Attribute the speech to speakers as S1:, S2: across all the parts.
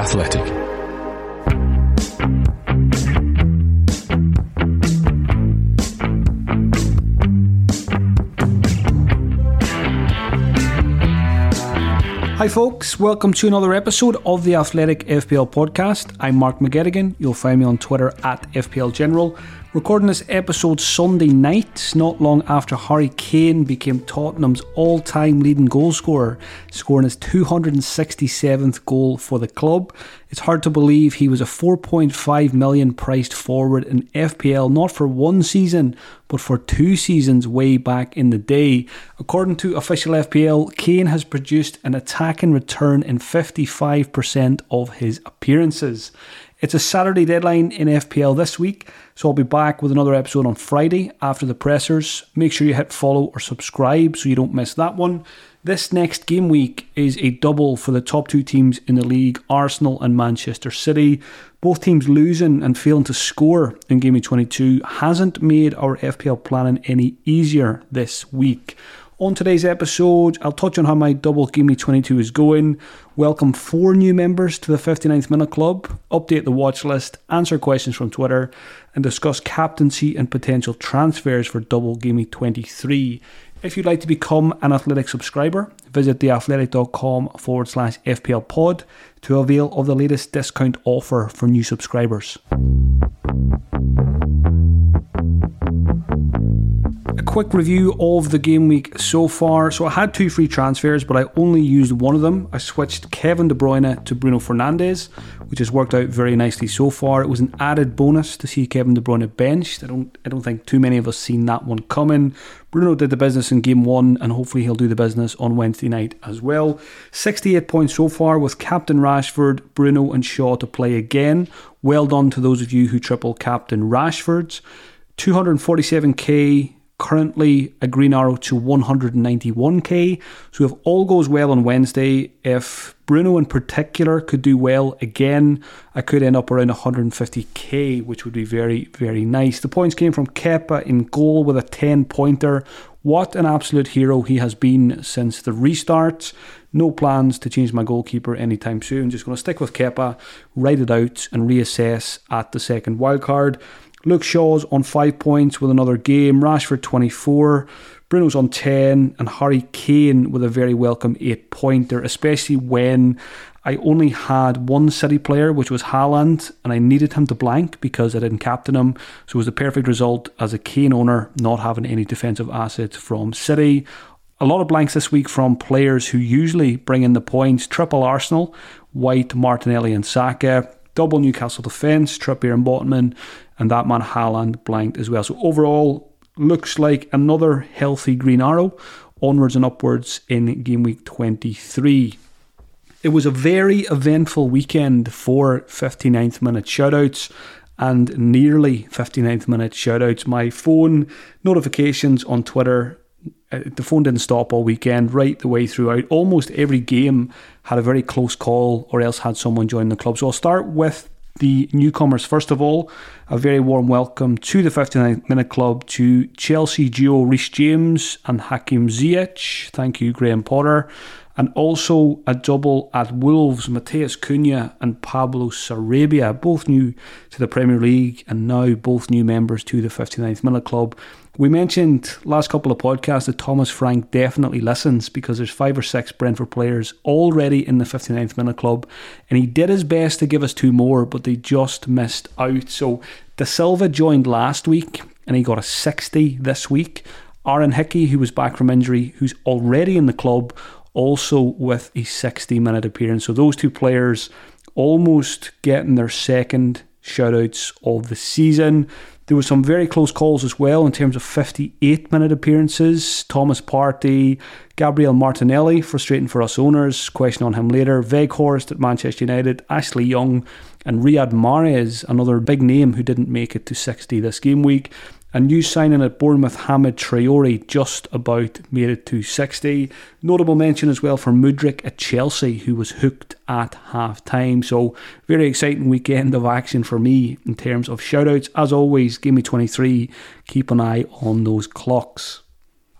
S1: Athletic.
S2: Hi, folks. Welcome to another episode of the Athletic FPL podcast. I'm Mark McGettigan. You'll find me on Twitter at FPL General. Recording this episode Sunday night, not long after Harry Kane became Tottenham's all time leading goalscorer, scoring his 267th goal for the club. It's hard to believe he was a 4.5 million priced forward in FPL, not for one season, but for two seasons way back in the day. According to official FPL, Kane has produced an attacking return in 55% of his appearances. It's a Saturday deadline in FPL this week, so I'll be back with another episode on Friday after the pressers. Make sure you hit follow or subscribe so you don't miss that one. This next game week is a double for the top two teams in the league, Arsenal and Manchester City. Both teams losing and failing to score in Game Week 22 hasn't made our FPL planning any easier this week. On today's episode, I'll touch on how my double Week 22 is going, welcome four new members to the 59th Minute Club, update the watch list, answer questions from Twitter, and discuss captaincy and potential transfers for double Week 23. If you'd like to become an Athletic subscriber, visit theathletic.com forward slash FPL pod to avail of the latest discount offer for new subscribers. A quick review of the game week so far. So I had two free transfers, but I only used one of them. I switched Kevin De Bruyne to Bruno Fernandes, which has worked out very nicely so far. It was an added bonus to see Kevin De Bruyne benched. I don't, I don't think too many of us seen that one coming. Bruno did the business in game one, and hopefully he'll do the business on Wednesday night as well. 68 points so far with Captain Rashford, Bruno, and Shaw to play again. Well done to those of you who triple Captain Rashford's. 247k currently a green arrow to 191k. So if all goes well on Wednesday, if Bruno in particular could do well again, I could end up around 150k, which would be very, very nice. The points came from Kepa in goal with a 10 pointer. What an absolute hero he has been since the restart. No plans to change my goalkeeper anytime soon. Just going to stick with Kepa, write it out, and reassess at the second wildcard. Luke Shaw's on five points with another game, Rashford 24, Bruno's on 10, and Harry Kane with a very welcome eight pointer, especially when I only had one City player, which was Haaland, and I needed him to blank because I didn't captain him. So it was a perfect result as a Kane owner not having any defensive assets from City. A lot of blanks this week from players who usually bring in the points. Triple Arsenal, White, Martinelli, and Saka. Double Newcastle defence, Trippier and Botman, and that man Haaland blanked as well. So overall, looks like another healthy green arrow onwards and upwards in game week 23. It was a very eventful weekend for 59th minute shoutouts and nearly 59th minute shoutouts. My phone notifications on Twitter Uh, the phone didn't stop all weekend, right the way throughout. Almost every game had a very close call or else had someone join the club. So I'll start with the newcomers. First of all, a very warm welcome to the 59 minute club to Chelsea duo Reece James and Hakim Ziyech. Thank you, Graham Potter. And also a double at Wolves, Matheus Cunha and Pablo Sarabia, both new to the Premier League and now both new members to the 59th Minute Club. We mentioned last couple of podcasts that Thomas Frank definitely listens because there's five or six Brentford players already in the 59th minute club, and he did his best to give us two more, but they just missed out. So Dasilva joined last week and he got a 60 this week. Aaron Hickey, who was back from injury, who's already in the club, also with a 60 minute appearance. So those two players almost getting their second shoutouts of the season. There were some very close calls as well in terms of 58 minute appearances. Thomas Partey, Gabriel Martinelli, frustrating for us owners, question on him later. Weghorst at Manchester United, Ashley Young, and Riyad Mahrez, another big name who didn't make it to 60 this game week. A new signing at Bournemouth, Hamed Traore, just about made it to 60. Notable mention as well for Mudryk at Chelsea, who was hooked at half time. So, very exciting weekend of action for me in terms of shoutouts. As always, Game Week 23, keep an eye on those clocks.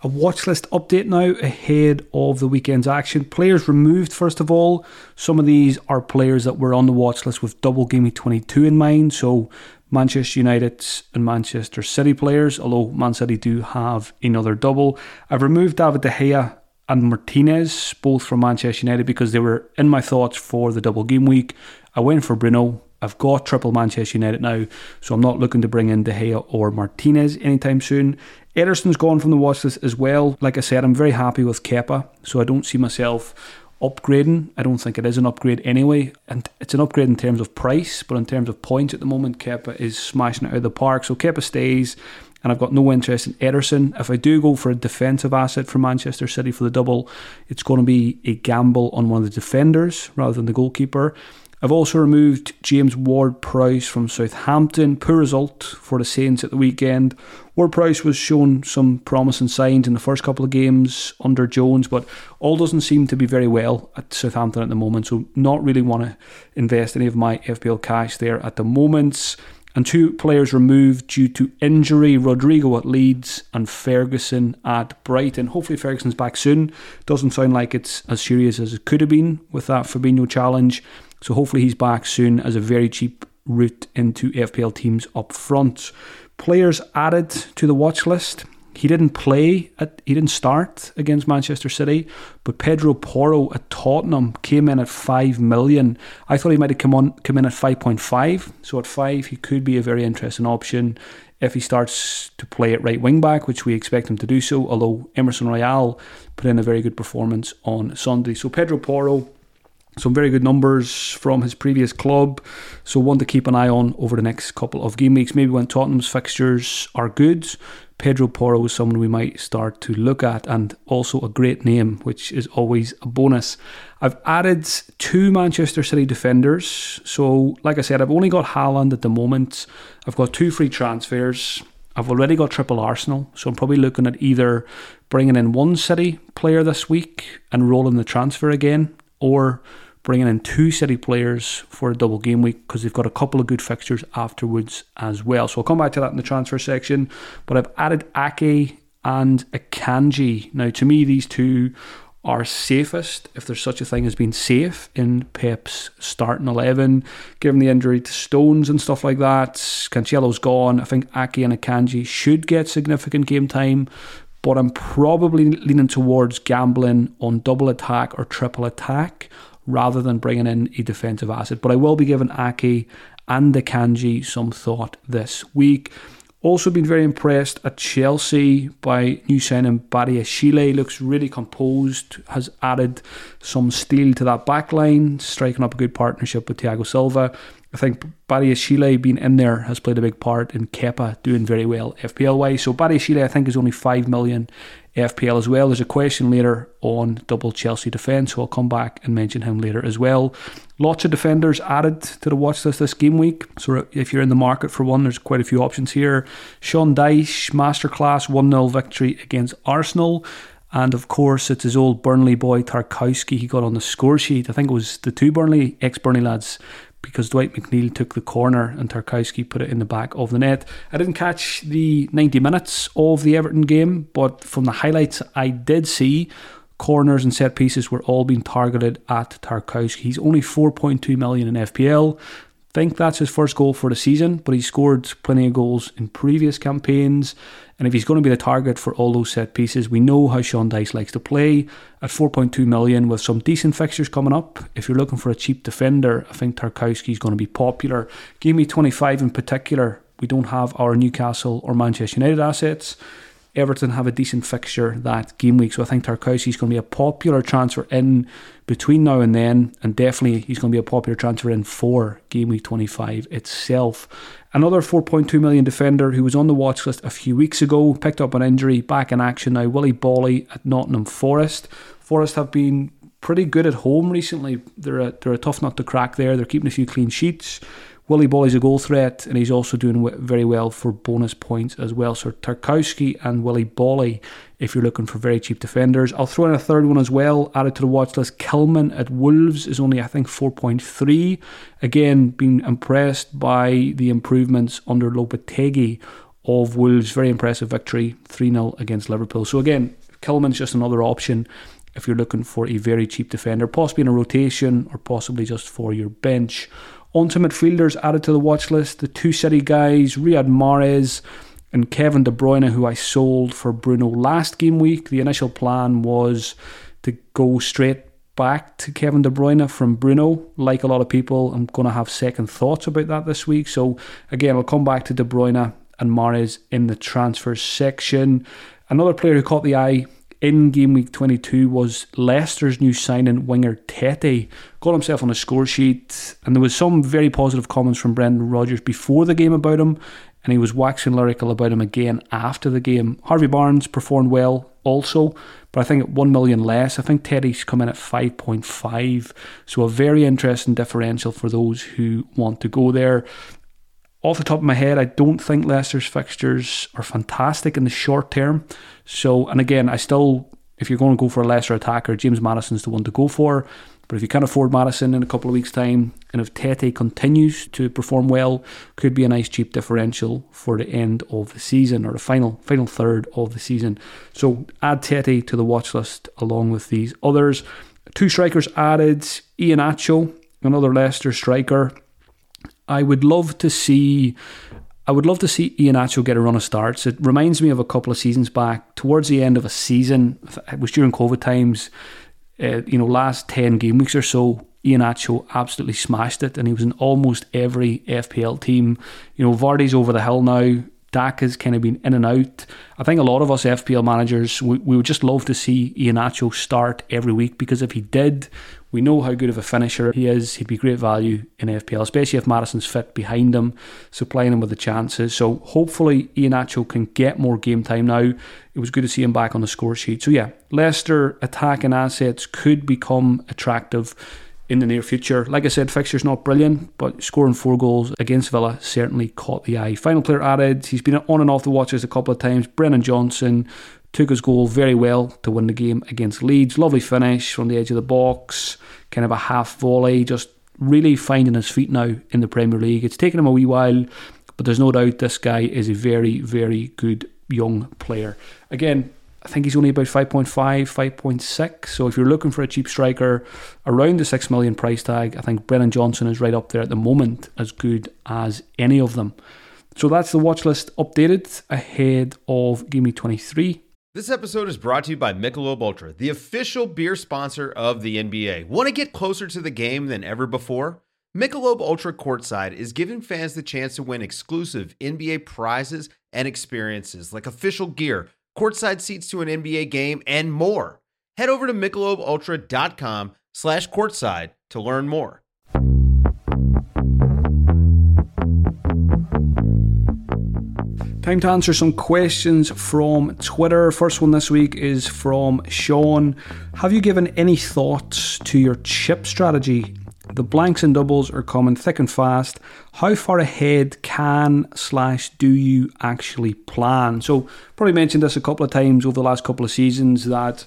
S2: A watch list update now ahead of the weekend's action. Players removed, first of all. Some of these are players that were on the watch list with double week 22 in mind. So Manchester United and Manchester City players, although Man City do have another double. I've removed David De Gea and Martinez, both from Manchester United, because they were in my thoughts for the double game week. I went for Bruno. I've got triple Manchester United now, so I'm not looking to bring in De Gea or Martinez anytime soon. Ederson's gone from the watch list as well. Like I said, I'm very happy with Kepa, so I don't see myself upgrading. I don't think it is an upgrade anyway. And it's an upgrade in terms of price, but in terms of points at the moment, Kepa is smashing it out of the park. So Kepa stays, and I've got no interest in Ederson. If I do go for a defensive asset for Manchester City for the double, it's going to be a gamble on one of the defenders rather than the goalkeeper. I've also removed James Ward Prowse from Southampton. Poor result for the Saints at the weekend. Ward Prowse was shown some promising signs in the first couple of games under Jones, but all doesn't seem to be very well at Southampton at the moment. So, not really want to invest any of my FPL cash there at the moment. And two players removed due to injury Rodrigo at Leeds and Ferguson at Brighton. Hopefully, Ferguson's back soon. Doesn't sound like it's as serious as it could have been with that Fabinho challenge. So hopefully he's back soon as a very cheap route into FPL teams up front. Players added to the watch list. He didn't play at he didn't start against Manchester City, but Pedro Porro at Tottenham came in at five million. I thought he might have come on come in at five point five. So at five he could be a very interesting option if he starts to play at right wing back, which we expect him to do so, although Emerson Royal put in a very good performance on Sunday. So Pedro Porro some very good numbers from his previous club, so one to keep an eye on over the next couple of game weeks. Maybe when Tottenham's fixtures are good, Pedro Porro is someone we might start to look at, and also a great name, which is always a bonus. I've added two Manchester City defenders. So, like I said, I've only got Haaland at the moment. I've got two free transfers. I've already got triple Arsenal, so I'm probably looking at either bringing in one City player this week and rolling the transfer again, or bringing in two City players for a double game week because they've got a couple of good fixtures afterwards as well. So I'll come back to that in the transfer section. But I've added Ake and Akanji. Now, to me, these two are safest, if there's such a thing as being safe in Pep's starting 11. Given the injury to Stones and stuff like that, Cancelo's gone. I think Ake and Akanji should get significant game time, but I'm probably leaning towards gambling on double attack or triple attack rather than bringing in a defensive asset. But I will be giving Ake and the Kanji some thought this week. Also been very impressed at Chelsea by new signing Badiashile. Looks really composed, has added some steel to that back line, striking up a good partnership with Thiago Silva. I think Badiashile being in there has played a big part in Kepa doing very well FPL wise. So Badiashile I think is only 5 million FPL as well. There's a question later on double Chelsea defence, so I'll come back and mention him later as well. Lots of defenders added to the watch list this game week. So if you're in the market for one, there's quite a few options here. Sean Dyche, masterclass 1 0 victory against Arsenal. And of course, it's his old Burnley boy Tarkowski. He got on the score sheet. I think it was the two Burnley ex Burnley lads because Dwight McNeil took the corner and Tarkowski put it in the back of the net. I didn't catch the 90 minutes of the Everton game, but from the highlights I did see, corners and set pieces were all being targeted at Tarkowski. He's only 4.2 million in FPL think that's his first goal for the season, but he scored plenty of goals in previous campaigns. And if he's going to be the target for all those set pieces, we know how Sean Dyche likes to play at 4.2 million with some decent fixtures coming up. If you're looking for a cheap defender, I think Tarkowski is going to be popular. Give me 25 in particular. We don't have our Newcastle or Manchester United assets. Everton have a decent fixture that game week, so I think Tarkowski is going to be a popular transfer in between now and then, and definitely he's going to be a popular transfer in for game week 25 itself. Another 4.2 million defender who was on the watch list a few weeks ago, picked up an injury, back in action now. Willy Boly at Nottingham Forest. Forest have been pretty good at home recently. They're a, they're a tough nut to crack there. They're keeping a few clean sheets. Willy Boly's a goal threat, and he's also doing very well for bonus points as well. So Tarkowski and Willy Boly, if you're looking for very cheap defenders. I'll throw in a third one as well, added to the watch list. Kilman at Wolves is only, I think, 4.3. Again, being impressed by the improvements under Lopetegui of Wolves. Very impressive victory, 3 0 against Liverpool. So again, Kilman's just another option if you're looking for a very cheap defender, possibly in a rotation or possibly just for your bench. On to midfielders added to the watch list the two City guys, Riyad Mahrez and Kevin De Bruyne, who I sold for Bruno last game week. The initial plan was to go straight back to Kevin De Bruyne from Bruno. Like a lot of people, I'm going to have second thoughts about that this week. So, again, I'll come back to De Bruyne and Mahrez in the transfer section. Another player who caught the eye in game week 22 was Leicester's new signing winger Tete. Got himself on a score sheet, and there was some very positive comments from Brendan Rodgers before the game about him, and he was waxing lyrical about him again after the game. Harvey Barnes performed well also, but I think at 1 million less. I think Tete's come in at 5.5, so a very interesting differential for those who want to go there. Off the top of my head, I don't think Leicester's fixtures are fantastic in the short term. So, and again, I still, if you're going to go for a Leicester attacker, James Maddison's the one to go for. But if you can't afford Maddison in a couple of weeks' time, and if Tete continues to perform well, could be a nice cheap differential for the end of the season or the final final third of the season. So add Tete to the watch list along with these others. Two strikers added: Iheanacho, another Leicester striker. I would love to see. I would love to see Iheanacho get a run of starts. It reminds me of a couple of seasons back, towards the end of a season. It was during COVID times. Uh, you know, last ten game weeks or so, Iheanacho absolutely smashed it, and he was in almost every FPL team. You know, Vardy's over the hill now. Daka's kind of been in and out. I think a lot of us FPL managers, we, we would just love to see Iheanacho start every week because if he did, we know how good of a finisher he is. He'd be great value in FPL, especially if Maddison's fit behind him, supplying him with the chances. So hopefully Iheanacho can get more game time now. It was good to see him back on the score sheet. So yeah, Leicester attacking assets could become attractive in the near future. Like I said, fixture's not brilliant, but scoring four goals against Villa certainly caught the eye. Final player added, he's been on and off the watches a couple of times. Brennan Johnson took his goal very well to win the game against Leeds. Lovely finish from the edge of the box, kind of a half volley, just really finding his feet now in the Premier League. It's taken him a wee while, but there's no doubt this guy is a very, very good young player. Again, I think he's only about 5.5, 5.6. So if you're looking for a cheap striker around the 6 million price tag, I think Brennan Johnson is right up there at the moment, as good as any of them. So that's the watch list updated ahead of Game Week 23.
S1: This episode is brought to you by Michelob Ultra, the official beer sponsor of the NBA. Want to get closer to the game than ever before? Michelob Ultra Courtside is giving fans the chance to win exclusive NBA prizes and experiences like official gear courtside seats to an NBA game, and more. Head over to MichelobUltra.com slash courtside to learn more.
S2: Time to answer some questions from Twitter. First one this week is from Sean. Have you given any thoughts to your chip strategy the blanks and doubles are coming thick and fast. How far ahead can slash do you actually plan? So probably mentioned this a couple of times over the last couple of seasons that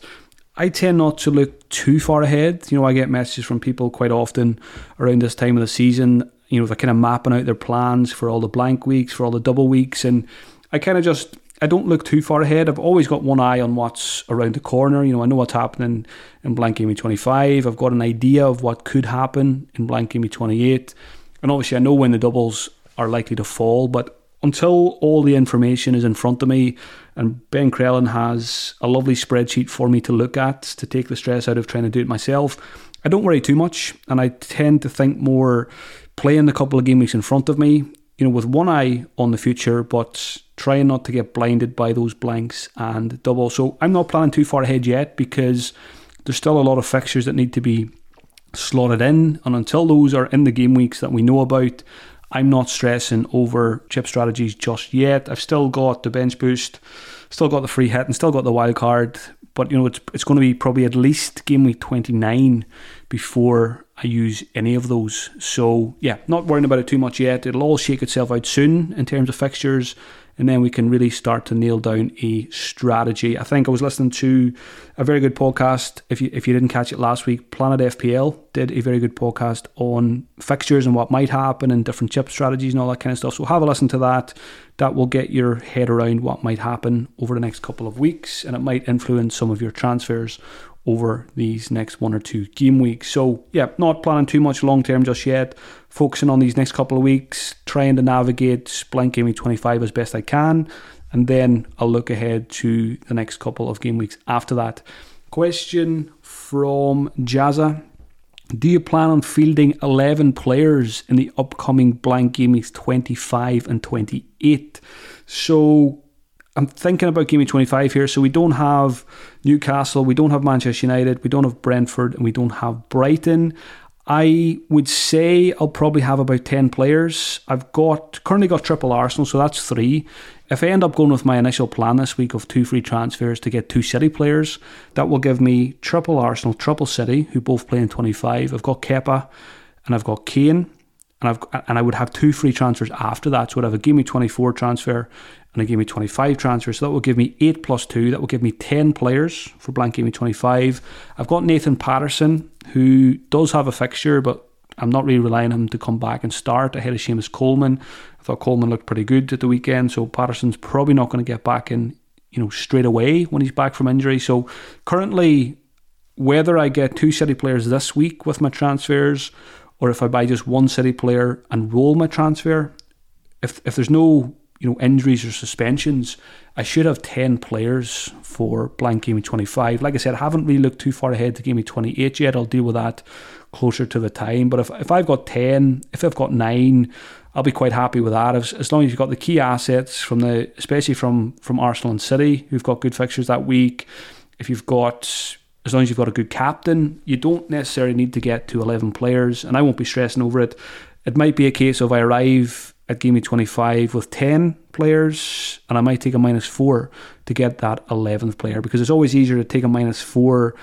S2: I tend not to look too far ahead. You know, I get messages from people quite often around this time of the season. You know, they're kind of mapping out their plans for all the blank weeks, for all the double weeks, and I kind of just I don't look too far ahead. I've always got one eye on what's around the corner. You know, I know what's happening in Blank Gaming 25. I've got an idea of what could happen in Blank Gaming 28. And obviously, I know when the doubles are likely to fall. But until all the information is in front of me, and Ben Crellin has a lovely spreadsheet for me to look at to take the stress out of trying to do it myself, I don't worry too much. And I tend to think more playing the couple of game weeks in front of me, you know, with one eye on the future, but trying not to get blinded by those blanks and double. So I'm not planning too far ahead yet because there's still a lot of fixtures that need to be slotted in. And until those are in the game weeks that we know about, I'm not stressing over chip strategies just yet. I've still got the bench boost, still got the free hit, and still got the wild card. But you know, it's it's going to be probably at least game week 29 before I use any of those. So yeah, not worrying about it too much yet. It'll all shake itself out soon in terms of fixtures and then we can really start to nail down a strategy. I think I was listening to a very good podcast. If you if you didn't catch it last week, Planet FPL did a very good podcast on fixtures and what might happen and different chip strategies and all that kind of stuff. So have a listen to that. That will get your head around what might happen over the next couple of weeks, and it might influence some of your transfers over these next one or two game weeks. So, yeah, not planning too much long term just yet. Focusing on these next couple of weeks, trying to navigate blank game week 25 as best I can. And then I'll look ahead to the next couple of game weeks after that. Question from Jazza Do you plan on fielding 11 players in the upcoming blank game weeks 25 and 28? So, I'm thinking about week 25 here. So we don't have Newcastle, we don't have Manchester United, we don't have Brentford, and we don't have Brighton. I would say I'll probably have about 10 players. I've got currently got triple Arsenal, so that's three. If I end up going with my initial plan this week of two free transfers to get two City players, that will give me triple Arsenal, triple City, who both play in 25. I've got Kepa and I've got Kane and I've and I would have two free transfers after that. So I'd have a give me 24 transfer and a give me 25 transfers. So that will give me 8 plus 2. That will give me 10 players for blank give me 25. I've got Nathan Patterson, who does have a fixture, but I'm not really relying on him to come back and start ahead of Seamus Coleman. I thought Coleman looked pretty good at the weekend, so Patterson's probably not going to get back in, you know, straight away when he's back from injury. So currently, whether I get two City players this week with my transfers or if I buy just one City player and roll my transfer, if if there's no you know injuries or suspensions, I should have ten players for blank game 25. Like I said, I haven't really looked too far ahead to game 28 yet. I'll deal with that closer to the time. But if if I've got ten, if I've got nine, I'll be quite happy with that. As, as long as you've got the key assets from the, especially from from Arsenal and City, who've got good fixtures that week. If you've got as long as you've got a good captain, you don't necessarily need to get to 11 players, and I won't be stressing over it. It might be a case of I arrive at game 25 with 10 players, and I might take a minus 4 to get that 11th player because it's always easier to take a minus 4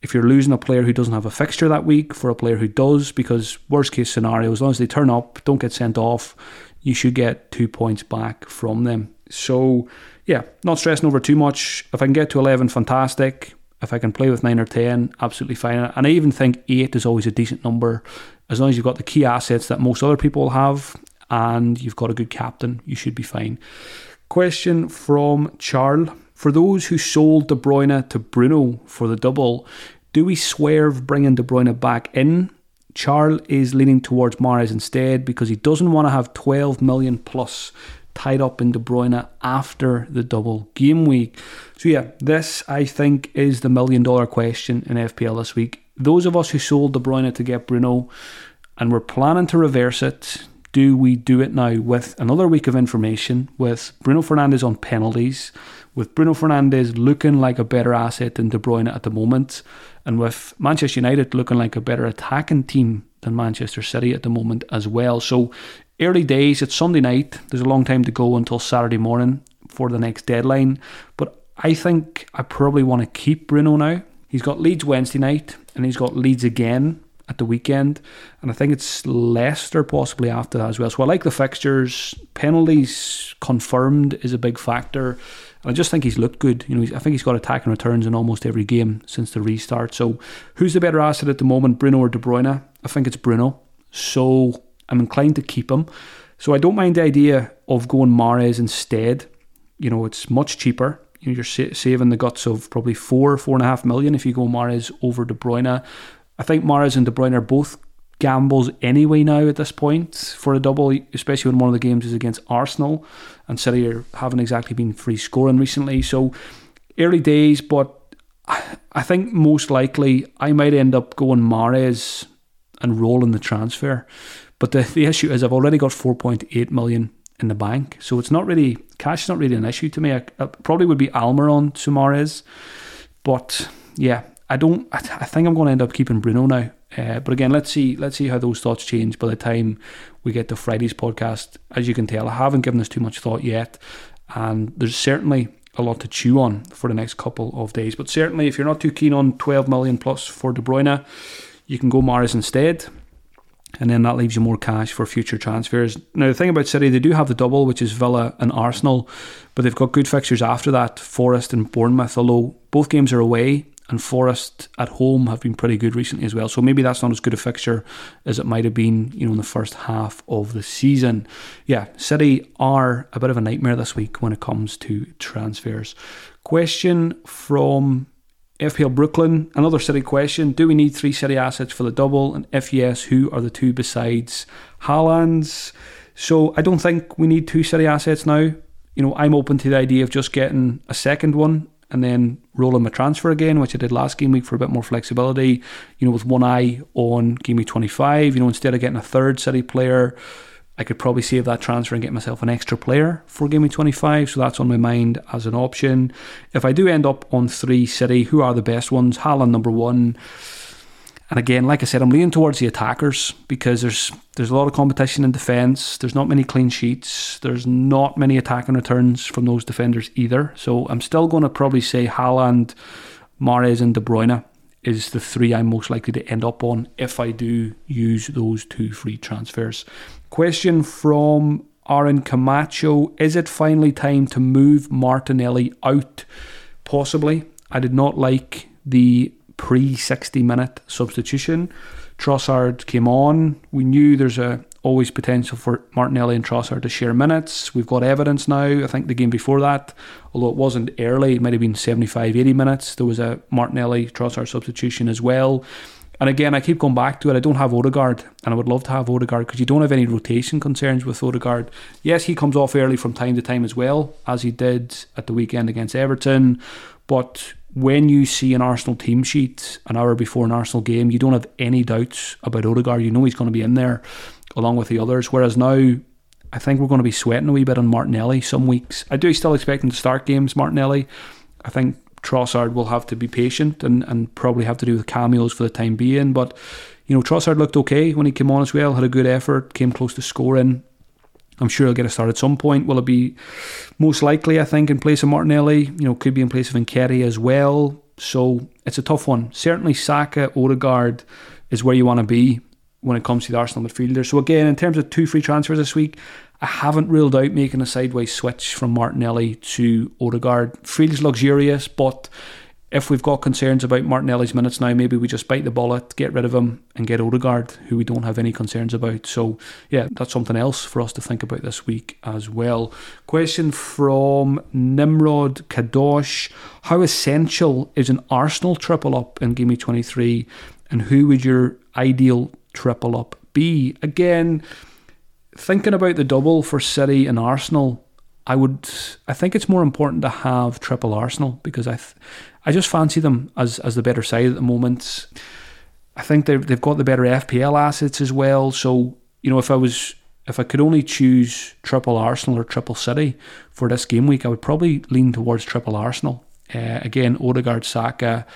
S2: if you're losing a player who doesn't have a fixture that week for a player who does, because worst case scenario, as long as they turn up, don't get sent off, you should get two points back from them. So, yeah, not stressing over too much. If I can get to 11, fantastic. If I can play with nine or ten, absolutely fine. And I even think eight is always a decent number, as long as you've got the key assets that most other people have, and you've got a good captain, you should be fine. Question from Charles: For those who sold De Bruyne to Bruno for the double, do we swerve bringing De Bruyne back in? Charles is leaning towards Mahrez instead because he doesn't want to have 12 million plus tied up in De Bruyne after the double game week. So, yeah, this I think is the million dollar question in FPL this week. Those of us who sold De Bruyne to get Bruno and we're planning to reverse it, do we do it now with another week of information, with Bruno Fernandes on penalties, with Bruno Fernandes looking like a better asset than De Bruyne at the moment, and with Manchester United looking like a better attacking team than Manchester City at the moment as well. So early days, it's Sunday night. There's a long time to go until Saturday morning for the next deadline. But I think I probably want to keep Bruno now. He's got Leeds Wednesday night and he's got Leeds again at the weekend. And I think it's Leicester possibly after that as well. So I like the fixtures. Penalties confirmed is a big factor. And I just think he's looked good. You know, I think he's got attacking returns in almost every game since the restart. So who's the better asset at the moment, Bruno or De Bruyne? I think it's Bruno. So I'm inclined to keep him. So I don't mind the idea of going Mahrez instead. You know, it's much cheaper. You're saving the guts of probably four, four and a half million if you go Mahrez over De Bruyne. I think Mahrez and De Bruyne are both gambles anyway now at this point for a double, especially when one of the games is against Arsenal and City haven't exactly been free scoring recently. So early days, but I think most likely I might end up going Mahrez and rolling the transfer but the, the issue is I've already got 4.8 million in the bank, so it's not really cash. Is not really an issue to me. Probably would be Almiron Suarez, but yeah, I don't. I, I, think I'm going to end up keeping Bruno now. Uh, but again, let's see. Let's see how those thoughts change by the time we get to Friday's podcast. As you can tell, I haven't given this too much thought yet, and there's certainly a lot to chew on for the next couple of days. But certainly, if you're not too keen on 12 million plus for De Bruyne, you can go Mahrez instead. and then that leaves you more cash for future transfers. Now, the thing about City, they do have the double, which is Villa and Arsenal, but they've got good fixtures after that Forest and Bournemouth, although both games are away. And Forest at home have been pretty good recently as well. So maybe that's not as good a fixture as it might have been, you know, in the first half of the season. Yeah, City are a bit of a nightmare this week when it comes to transfers. Question from FPL Brooklyn, another city question. Do we need three city assets for the double? And if yes, who are the two besides Haaland's? So I don't think we need two city assets now. You know, I'm open to the idea of just getting a second one and then rolling my transfer again, which I did last game week for a bit more flexibility, you know, with one eye on game week 25, you know, instead of getting a third city player I could probably save that transfer and get myself an extra player for Game Week 25, so that's on my mind as an option. If I do end up on three City, who are the best ones? Haaland number one. And again, like I said, I'm leaning towards the attackers because there's there's a lot of competition in defence. There's not many clean sheets. There's not many attacking returns from those defenders either. So I'm still going to probably say Haaland, Mahrez, and De Bruyne is the three I'm most likely to end up on if I do use those two free transfers. Question from Aaron Camacho Is it finally time to move Martinelli out? Possibly. I did not like the pre 60 minute substitution. Trossard came on. We knew there's a always potential for Martinelli and Trossard to share minutes. We've got evidence now. I think the game before that, although it wasn't early, it might have been 75, 80 minutes. There was a Martinelli Trossard substitution as well. And again, I keep going back to it. I don't have Odegaard, and I would love to have Odegaard because you don't have any rotation concerns with Odegaard. Yes, he comes off early from time to time as well, as he did at the weekend against Everton. But when you see an Arsenal team sheet an hour before an Arsenal game, you don't have any doubts about Odegaard. You know he's going to be in there along with the others. Whereas now, I think we're going to be sweating a wee bit on Martinelli some weeks. I do still expect him to start games, Martinelli. I think Trossard will have to be patient and, and probably have to do with cameos for the time being. But, you know, Trossard looked okay when he came on as well, had a good effort, came close to scoring. I'm sure he'll get a start at some point. Will it be most likely, I think, in place of Martinelli? You know, could be in place of Nketiah as well. So it's a tough one. Certainly Saka, Odegaard is where you want to be when it comes to the Arsenal midfielder. So again, in terms of two free transfers this week, I haven't ruled out making a sideways switch from Martinelli to Odegaard. Feels luxurious, but if we've got concerns about Martinelli's minutes now, maybe we just bite the bullet, get rid of him, and get Odegaard, who we don't have any concerns about. So, yeah, that's something else for us to think about this week as well. Question from Nimrod Kadosh How essential is an Arsenal triple up in Game 23? And who would your ideal triple up be? Again, thinking about the double for City and Arsenal, I would I think it's more important to have triple Arsenal because I th- I just fancy them as as the better side at the moment. I think they've they've got the better FPL assets as well. So you know if I was if I could only choose triple Arsenal or triple City for this game week, I would probably lean towards triple Arsenal. Uh, again, Odegaard, Saka,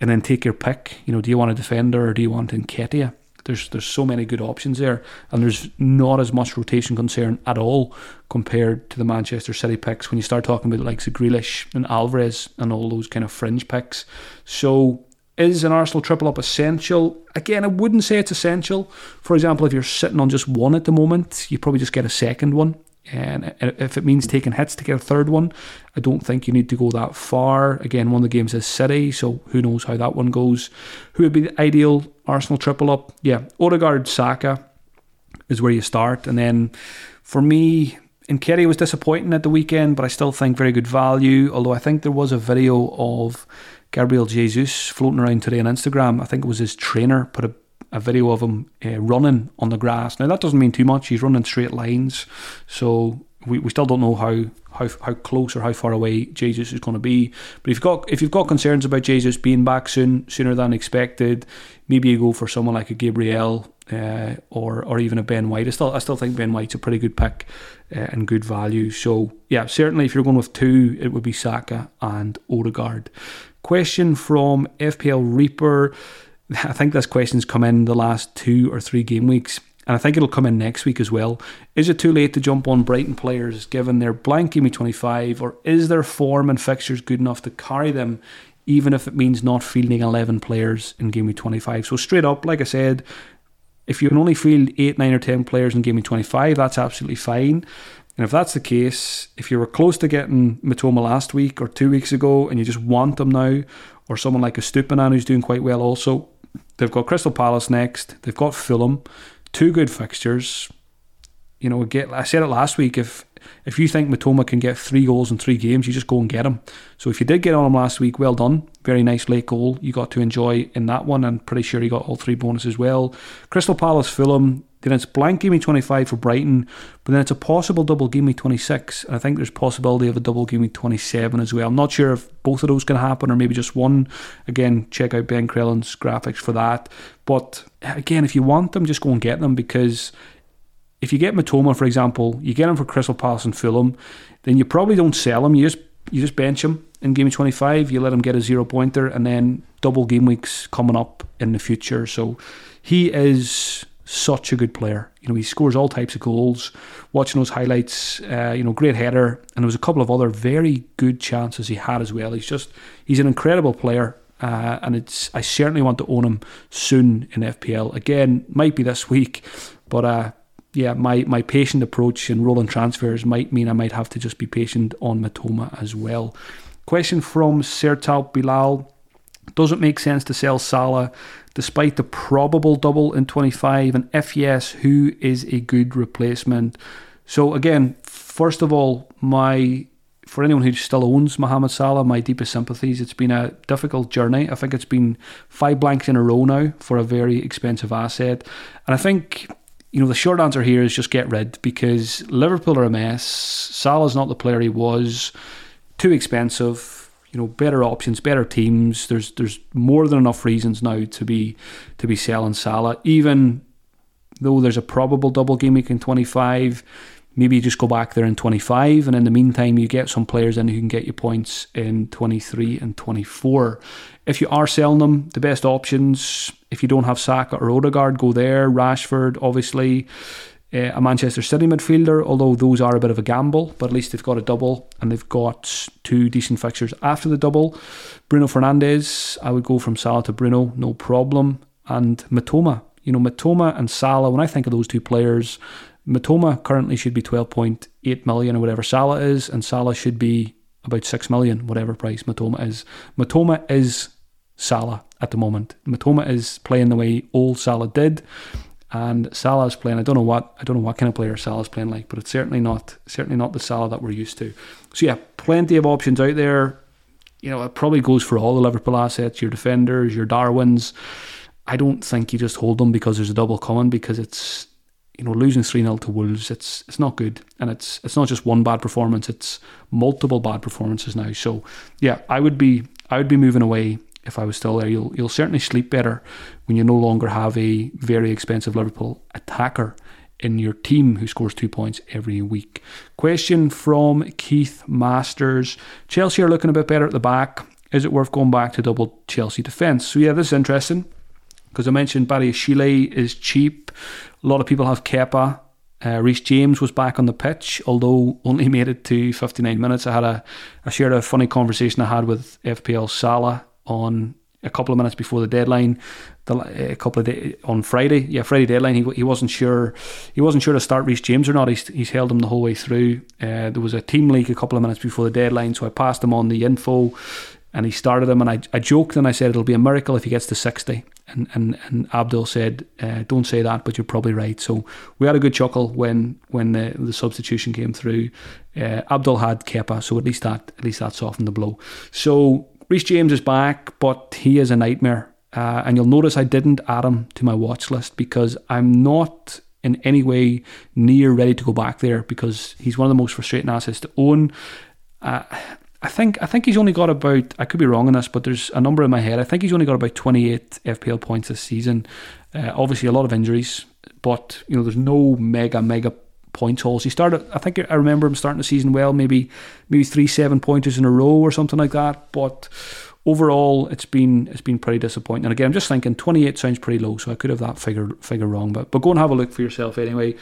S2: and then take your pick. You know, do you want a defender or do you want Nketiah? There's there's so many good options there, and there's not as much rotation concern at all compared to the Manchester City picks when you start talking about likes of Grealish and Alvarez and all those kind of fringe picks. So is an Arsenal triple up essential? Again, I wouldn't say it's essential. For example, if you're sitting on just one at the moment, you probably just get a second one. And if it means taking hits to get a third one, I don't think you need to go that far. Again, one of the games is City, so who knows how that one goes. Who would be the ideal Arsenal triple up? Yeah, Odegaard, Saka is where you start. And then for me, Nketiah was disappointing at the weekend, but I still think very good value. Although I think there was a video of Gabriel Jesus floating around today on Instagram. I think it was his trainer put a a video of him uh, running on the grass. Now that doesn't mean too much. He's running straight lines, so we, we still don't know how, how how close or how far away Jesus is going to be. But if you've got if you've got concerns about Jesus being back soon sooner than expected, maybe you go for someone like a Gabriel uh, or or even a Ben White. I still I still think Ben White's a pretty good pick uh, and good value. So yeah, certainly if you're going with two, it would be Saka and Odegaard. Question from FPL Reaper. I think this question's come in the last two or three game weeks, and I think it'll come in next week as well. Is it too late to jump on Brighton players given their blank game 25, or is their form and fixtures good enough to carry them, even if it means not fielding 11 players in game week 25? So, straight up, like I said, If you can only field eight, nine, or ten players in game week 25, that's absolutely fine. And if that's the case, if you were close to getting Mitoma last week or two weeks ago and you just want them now, or someone like a Estupiñán who's doing quite well also, they've got Crystal Palace next, they've got Fulham, two good fixtures. You know, get I said it last week. If if you think Mitoma can get three goals in three games, you just go and get him. So if you did get on him last week, well done. Very nice late goal you got to enjoy in that one, and pretty sure he got all three bonuses as well. Crystal Palace, Fulham, then it's blank game 25 for Brighton, but then it's a possible double game 26. And I think there's possibility of a double game 27 as well. I'm not sure if both of those can happen or maybe just one. Again, check out Ben Crellin's graphics for that. But again, if you want them, just go and get them because if you get Mitoma, for example, you get him for Crystal Palace and Fulham, then you probably don't sell him. You just you just bench him in game 25. You let him get a zero pointer, and then double game weeks coming up in the future. So he is such a good player. You know, he scores all types of goals. Watching those highlights, uh, you know, great header, and there was a couple of other very good chances he had as well. He's just he's an incredible player. Uh, and it's I certainly want to own him soon in FPL. Again, might be this week, but uh, yeah, my, my patient approach in rolling transfers might mean I might have to just be patient on Mitoma as well. Question from Sertal Bilal. Does it make sense to sell Salah despite the probable double in 25? And if yes, who is a good replacement? So, again, first of all, my for anyone who still owns Mohamed Salah, my deepest sympathies. It's been a difficult journey. I think it's been five blanks in a row now for a very expensive asset. And I think you know, the short answer here is just get rid because Liverpool are a mess. Salah's not the player he was. Too expensive. You know, better options, better teams. There's there's more than enough reasons now to be to be selling Salah. Even though there's a probable double game week in 25, maybe you just go back there in 25, and in the meantime, you get some players in who can get you points in 23 and 24. If you are selling them, the best options, if you don't have Saka or Odegaard, go there. Rashford, obviously. Uh, a Manchester City midfielder, although those are a bit of a gamble, but at least they've got a double and they've got two decent fixtures after the double. Bruno Fernandes, I would go from Salah to Bruno, no problem. And Mitoma, you know, Mitoma and Salah, when I think of those two players, Mitoma currently should be 12.8 million or whatever Salah is, and Salah should be about 6 million, whatever price Mitoma is. Mitoma is Salah at the moment. Mitoma is playing the way old Salah did, and Salah is playing. I don't know what I don't know what kind of player Salah is playing like, but it's certainly not certainly not the Salah that we're used to. So yeah, plenty of options out there. You know, it probably goes for all the Liverpool assets, your defenders, your Darwins. I don't think you just hold them because there's a double coming because it's you know, losing 3 0 to Wolves, it's it's not good. And it's it's not just one bad performance, it's multiple bad performances now. So yeah, I would be I would be moving away if I was still there. You'll you'll certainly sleep better when you no longer have a very expensive Liverpool attacker in your team who scores two points every week. Question from Keith Masters. Chelsea are looking a bit better at the back. Is it worth going back to double Chelsea defence? So yeah, this is interesting because I mentioned Badiashile is cheap. A lot of people have Kepa. Uh, Reece James was back on the pitch, although only made it to 59 minutes. I had a, I shared a funny conversation I had with FPL Salah on a couple of minutes before the deadline. The, a couple of days on Friday, yeah, Friday deadline. He, he wasn't sure. He wasn't sure to start Reece James or not. He's, he's held him the whole way through. Uh, there was a team leak a couple of minutes before the deadline, so I passed him on the info and he started him. And I, I joked and I said it'll be a miracle if he gets to 60. And and, and Abdul said, uh, "Don't say that, but you're probably right." So we had a good chuckle when when the, the substitution came through. Uh, Abdul had Kepa, so at least that at least that softened the blow. So Reece James is back, but he is a nightmare. Uh, and you'll notice I didn't add him to my watch list because I'm not in any way near ready to go back there because he's one of the most frustrating assets to own. Uh, I think I think he's only got about I could be wrong on this, but there's a number in my head. I think he's only got about 28 FPL points this season. Uh, obviously, a lot of injuries, but you know there's no mega mega points hauls. He started. I think I remember him starting the season well, maybe maybe three seven pointers in a row or something like that. But overall, it's been it's been pretty disappointing. And again, I'm just thinking 28 sounds pretty low, so I could have that figure figure wrong. But but go and have a look for yourself anyway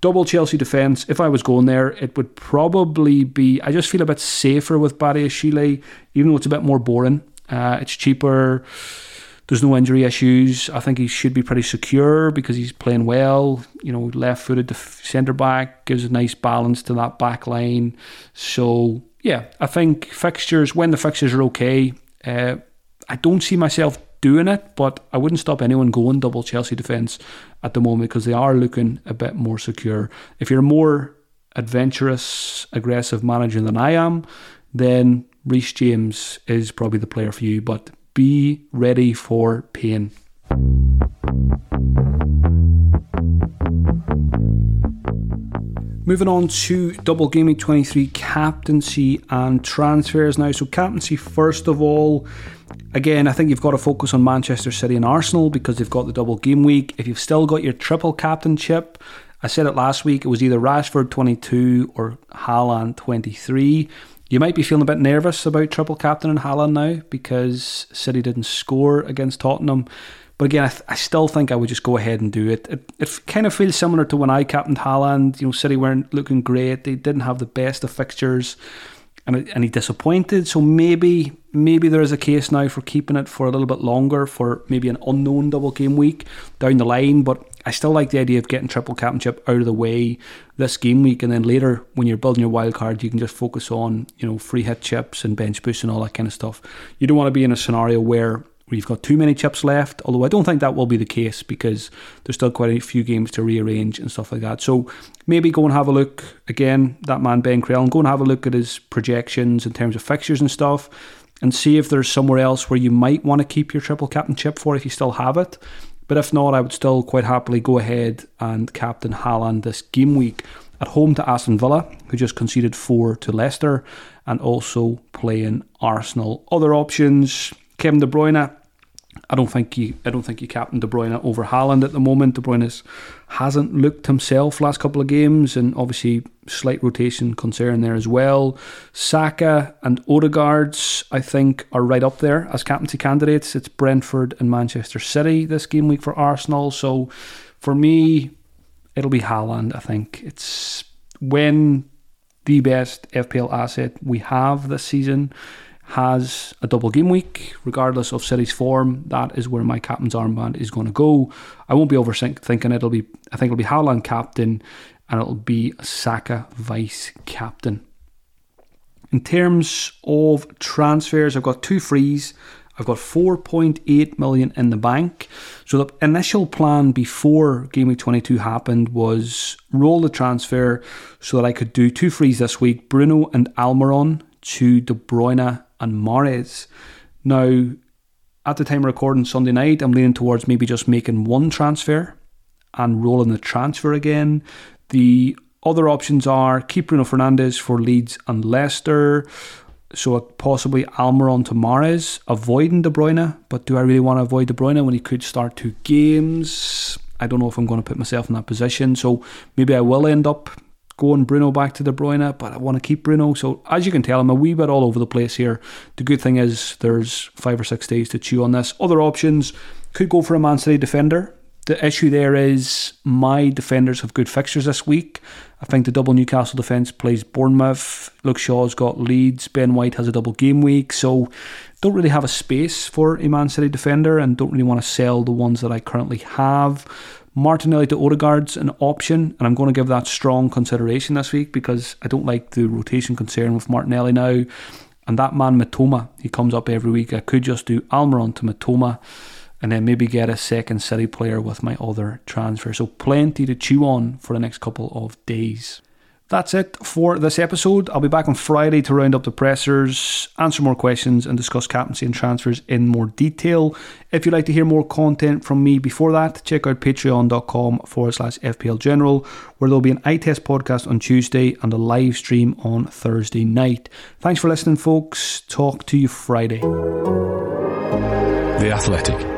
S2: double Chelsea defence. If I was going there, it would probably be. I just feel a bit safer with Badiashile, even though it's a bit more boring. Uh, it's cheaper. There's no injury issues. I think he should be pretty secure because he's playing well. You know, left footed centre back gives a nice balance to that back line. So, yeah, I think fixtures, when the fixtures are okay, uh, I don't see myself doing it, but I wouldn't stop anyone going double Chelsea defence at the moment because they are looking a bit more secure. If you're a more adventurous, aggressive manager than I am, then Reece James is probably the player for you. But be ready for pain. Moving on to double gaming 23 captaincy and transfers now. So, captaincy, first of all, again, I think you've got to focus on Manchester City and Arsenal because they've got the double game week. If you've still got your triple captainship, I said it last week, it was either Rashford 22 or Haaland 23. You might be feeling a bit nervous about triple captain and Haaland now because City didn't score against Tottenham. But again, I, th- I, still think I would just go ahead and do it. it. It kind of feels similar to when I captained Haaland. You know, City weren't looking great. They didn't have the best of fixtures, and and he disappointed. So maybe maybe there is a case now for keeping it for a little bit longer for maybe an unknown double game week down the line. But I still like the idea of getting triple captainship out of the way this game week, and then later when you're building your wild card, you can just focus on you know free hit chips and bench boosts and all that kind of stuff. You don't want to be in a scenario where you've got too many chips left. Although I don't think that will be the case because there's still quite a few games to rearrange and stuff like that. So maybe go and have a look again. That man Ben Crellin, go and have a look at his projections in terms of fixtures and stuff and see if there's somewhere else where you might want to keep your triple captain chip for if you still have it. But if not, I would still quite happily go ahead and captain Haaland this game week at home to Aston Villa, who just conceded four to Leicester, and also playing Arsenal. Other options: Kevin De Bruyne I don't think you I don't think you captain De Bruyne over Haaland at the moment. De Bruyne hasn't looked himself last couple of games, and obviously slight rotation concern there as well. Saka and Odegaard's I think are right up there as captaincy candidates. It's Brentford and Manchester City this game week for Arsenal. So for me, it'll be Haaland. I think it's when the best FPL asset we have this season has a double game week, regardless of City's form. That is where my captain's armband is going to go. I won't be overthinking it. It'll be, I think it'll be Haaland captain, and it'll be Saka vice captain. In terms of transfers, I've got two frees. I've got 4.8 million in the bank. So the initial plan before Game Week 22 happened was roll the transfer so that I could do two frees this week, Bruno and Almiron to De Bruyne and Mahrez. Now, at the time of recording Sunday night, I'm leaning towards maybe just making one transfer and rolling the transfer again. The other options are keep Bruno Fernandes for Leeds and Leicester. So possibly Almiron to Mahrez, avoiding De Bruyne. But do I really want to avoid De Bruyne when he could start two games? I don't know if I'm going to put myself in that position. So maybe I will end up going Bruno back to De Bruyne, but I want to keep Bruno. So as you can tell, I'm a wee bit all over the place here. The good thing is there's five or six days to chew on this. Other options could go for a Man City defender. The issue there is my defenders have good fixtures this week. I think the double Newcastle defence plays Bournemouth. Luke Shaw's got Leeds. Ben White has a double game week. So don't really have a space for a Man City defender and don't really want to sell the ones that I currently have. Martinelli to Odegaard's an option, and I'm going to give that strong consideration this week because I don't like the rotation concern with Martinelli now. And that man Mitoma, he comes up every week. I could just do Almiron to Mitoma and then maybe get a second City player with my other transfer. So plenty to chew on for the next couple of days. That's it for this episode. I'll be back on Friday to round up the pressers, answer more questions, and discuss captaincy and transfers in more detail. If you'd like to hear more content from me before that, check out patreon.com forward slash FPL General, where there'll be an eye test podcast on Tuesday and a live stream on Thursday night. Thanks for listening, folks. Talk to you Friday.
S3: The Athletic.